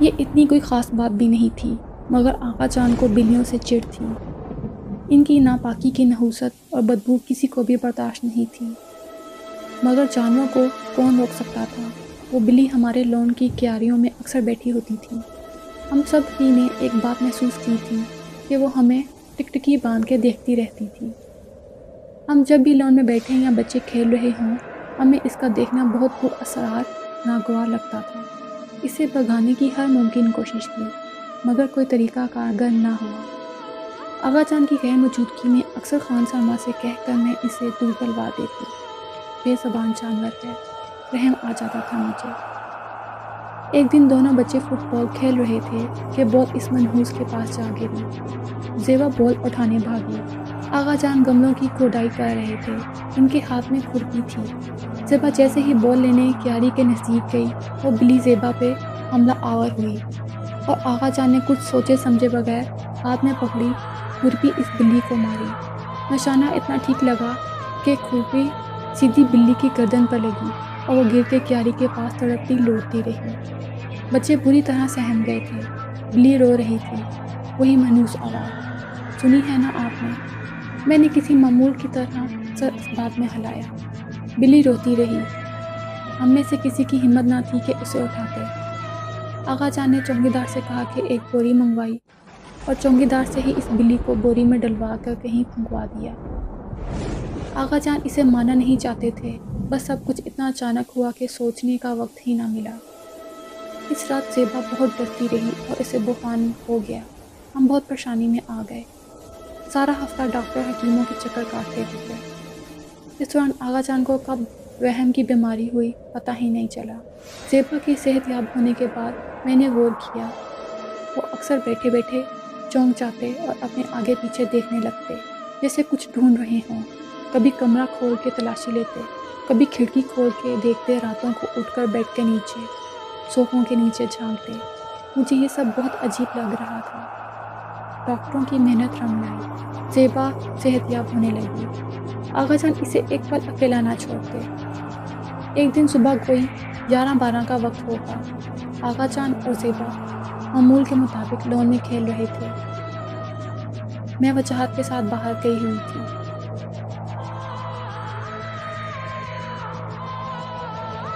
یہ اتنی کوئی خاص بات بھی نہیں تھی، مگر آقا جان کو بلیوں سے چڑ تھی۔ ان کی ناپاکی کی نحوست اور بدبو کسی کو بھی برداشت نہیں تھی۔ مگر جانوروں کو کون روک سکتا تھا؟ وہ بلی ہمارے لون کی کیاریوں میں اکثر بیٹھی ہوتی تھی۔ ہم سب ہی نے ایک بات محسوس کی تھی کہ وہ ہمیں ٹکٹکی باندھ کے دیکھتی رہتی تھی۔ ہم جب بھی لون میں بیٹھے یا بچے کھیل رہے ہوں، ہمیں اس کا دیکھنا بہت پر اثرات، ناگوار لگتا تھا۔ اسے بھگانے کی ہر ممکن کوشش کی، مگر کوئی طریقہ کارگر نہ ہوا۔ آغا جان کی غیر موجودگی میں اکثر خان سرما سے کہہ کر میں اسے دور دلوا دیتی۔ بے زبان جانور ہے، رحم آ جاتا تھا مجھے۔ ایک دن دونوں بچے فٹ بال کھیل رہے تھے کہ بال اس منحوس کے پاس جا گری زیوا بال اٹھانے بھاگی آغا جان گملوں کی کھودائی کر رہے تھے۔ ان کے ہاتھ میں کھرپی تھی۔ زیبا جیسے ہی بال لینے کیاری کے نزدیک گئی، وہ بلی زیبا پہ حملہ آور ہوئی اور آغا جان نے کچھ سوچے سمجھے بغیر ہاتھ میں پکڑی کھرپی اس بلی کو ماری۔ نشانہ اتنا ٹھیک لگا کہ کھرپی سیدھی بلی کی گردن پر لگی اور وہ گر کے کیاری کے پاس تڑپتی لوٹتی رہی۔ بچے بری طرح سہم گئے تھے۔ بلی رو رہی تھی۔ وہی منوس آواز۔ سنی ہے نا آپ نے؟ میں نے کسی معمول کی طرح سر اس بات میں ہلایا۔ بلی روتی رہی۔ ہم میں سے کسی کی ہمت نہ تھی کہ اسے اٹھاتے۔ آغا جان نے چونگی دار سے کہا کہ ایک بوری منگوائی اور چونگی دار سے ہی اس بلی کو بوری میں ڈلوا کر کہیں پھنکوا دیا۔ آغا جان اسے مانا نہیں چاہتے تھے۔ بس سب کچھ اتنا اچانک ہوا کہ سوچنے کا وقت ہی نہ ملا۔ اس رات زیبا بہت ڈرتی رہی اور اسے بحران ہو گیا۔ ہم بہت پریشانی میں آ گئے۔ سارا ہفتہ ڈاکٹر حکیموں کے چکر کاٹتے تھے۔ اس دوران آغا جان کو کب وہم کی بیماری ہوئی پتہ ہی نہیں چلا۔ زیبا کی صحت یاب ہونے کے بعد میں نے غور کیا۔ وہ اکثر بیٹھے بیٹھے چونک جاتے اور اپنے آگے پیچھے دیکھنے لگتے جیسے کچھ ڈھونڈ رہے ہوں۔ کبھی کمرہ کھول کے تلاشی لیتے، کبھی کھڑکی کھول کے دیکھتے راتوں کو اٹھ کر بیڈ کے نیچے صوفوں کے نیچے جھانکتے۔ مجھے یہ سب بہت عجیب لگ رہا تھا۔ ڈاکٹروں کی محنت رنگ لائی۔ زیبا صحت یاب ہونے لگی۔ آغا جان اسے ایک پل اکیلا نہ چھوڑتے ایک دن صبح کوئی گیارہ بارہ کا وقت ہوگا آغا جان اور زیبا معمول کے مطابق لون میں کھیل رہے تھے۔ میں وجہات کے ساتھ باہر گئی ہوئی تھی۔